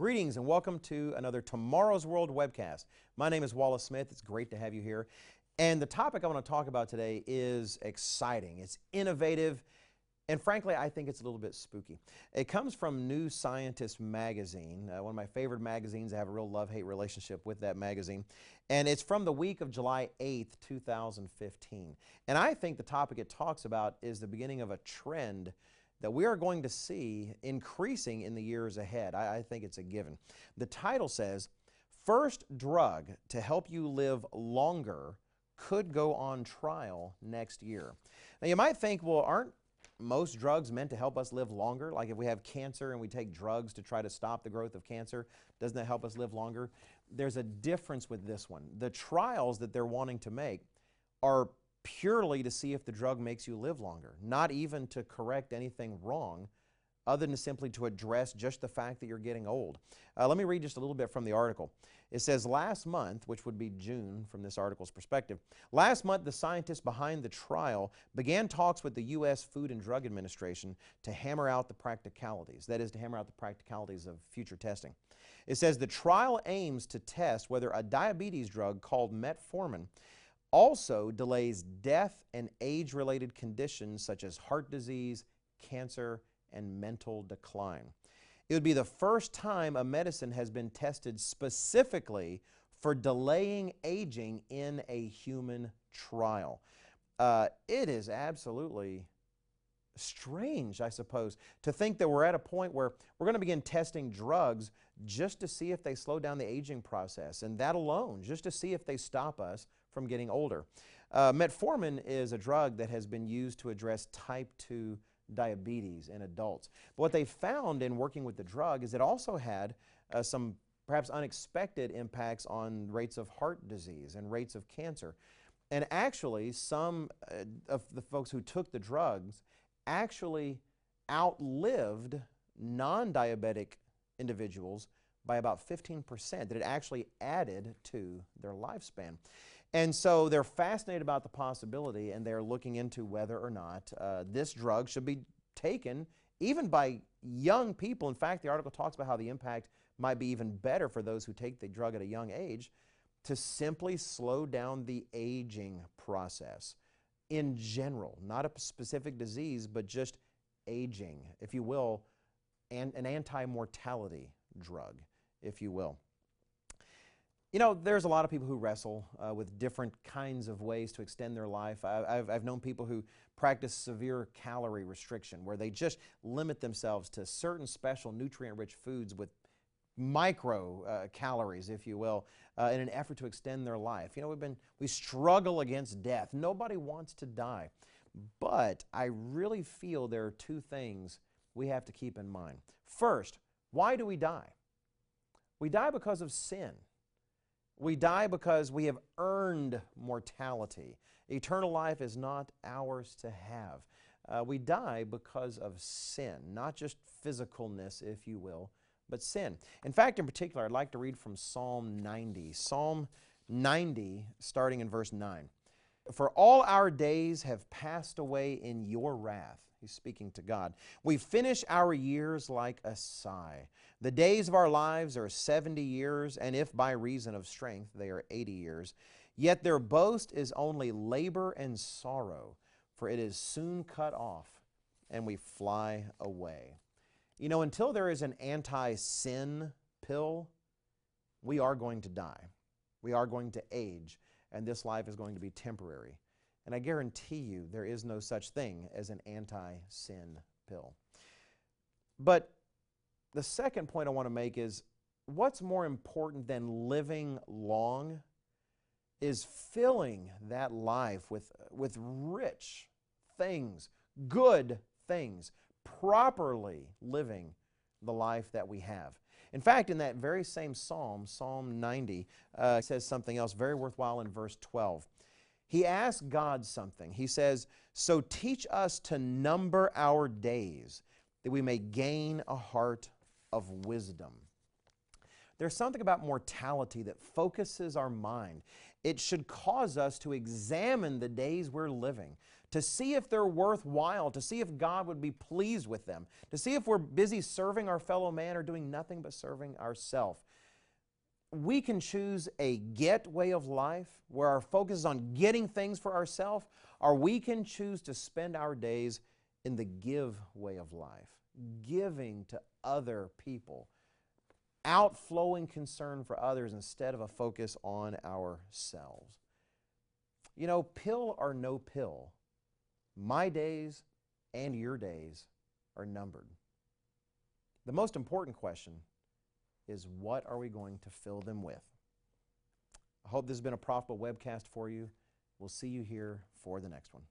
Greetings and welcome to another Tomorrow's World webcast. My name is Wallace Smith. It's great to have you here. And the topic I want to talk about today is exciting, it's innovative, and frankly, I think it's a little bit spooky. It comes from New Scientist magazine, uh, one of my favorite magazines. I have a real love hate relationship with that magazine. And it's from the week of July 8th, 2015. And I think the topic it talks about is the beginning of a trend that we are going to see increasing in the years ahead. I, I, think it's a given. The title says, First drug to help you live longer could go on trial next year. Now you might think, well, aren't most drugs meant to help us live longer? Like if we have cancer and we take drugs to try to stop the growth of cancer, doesn't that help us live longer? There's a difference with this one. The trials that they're wanting to make are purely to see if the drug makes you live longer, not even to correct anything wrong, other than simply to address just the fact that you're getting old. Uh, let me read just a little bit from the article. It says last month, which would be June from this article's perspective, last month the scientists behind the trial began talks with the U.S. Food and Drug Administration to hammer out the practicalities, that is, to hammer out the practicalities of future testing. It says the trial aims to test whether a diabetes drug called metformin also delays death and age related conditions such as heart disease, cancer, and mental decline. It would be the first time a medicine has been tested specifically for delaying aging in a human trial. Uh, it is absolutely strange, I suppose, to think that we're at a point where we're going to begin testing drugs just to see if they slow down the aging process, and that alone, just to see if they stop us from getting older. Uh, metformin is a drug that has been used to address type 2 diabetes in adults. But what they found in working with the drug is it also had uh, some perhaps unexpected impacts on rates of heart disease and rates of cancer. And actually, some uh, of the folks who took the drugs actually outlived non diabetic individuals by about 15%, that it actually added to their lifespan. And so they're fascinated about the possibility and they're looking into whether or not uh, this drug should be taken even by young people. In fact, the article talks about how the impact might be even better for those who take the drug at a young age to simply slow down the aging process in general, not a specific disease, but just aging, if you will, and an anti mortality drug, if you will. You know, there's a lot of people who wrestle uh, with different kinds of ways to extend their life. I, have I've known people who practice severe calorie restriction, where they just limit themselves to certain special nutrient rich foods with micro uh, calories, if you will, uh, in an effort to extend their life. You know, we've been, we struggle against death. Nobody wants to die. But I really feel there are two things we have to keep in mind. First, why do we die? We die because of sin. We die because we have earned mortality. Eternal life is not ours to have. Uh, we die because of sin, not just physicalness, if you will, but sin. In fact, in particular, I'd like to read from Psalm 90. Psalm 90, starting in verse 9. For all our days have passed away in your wrath. He's speaking to God. We finish our years like a sigh. The days of our lives are 70 years, and if by reason of strength they are 80 years. Yet their boast is only labor and sorrow, for it is soon cut off, and we fly away. You know, until there is an anti sin pill, we are going to die. We are going to age, and this life is going to be temporary. And I guarantee you there is no such thing as an anti sin pill. But the second point I want to make is what's more important than living long is filling that life with, with rich things, good things, properly living the life that we have. In fact, in that very same psalm, Psalm 90, uh, says something else very worthwhile in verse 12. He asks God something. He says, So teach us to number our days, that we may gain a heart of wisdom. There's something about mortality that focuses our mind. It should cause us to examine the days we're living, to see if they're worthwhile, to see if God would be pleased with them, to see if we're busy serving our fellow man or doing nothing but serving ourselves. We can choose a get way of life where our focus is on getting things for ourselves, or we can choose to spend our days in the give way of life, giving to other people, outflowing concern for others instead of a focus on ourselves. You know, pill or no pill, my days and your days are numbered. The most important question is what are we going to fill them with? I hope this has been a profitable webcast for you. We'll see you here for the next one.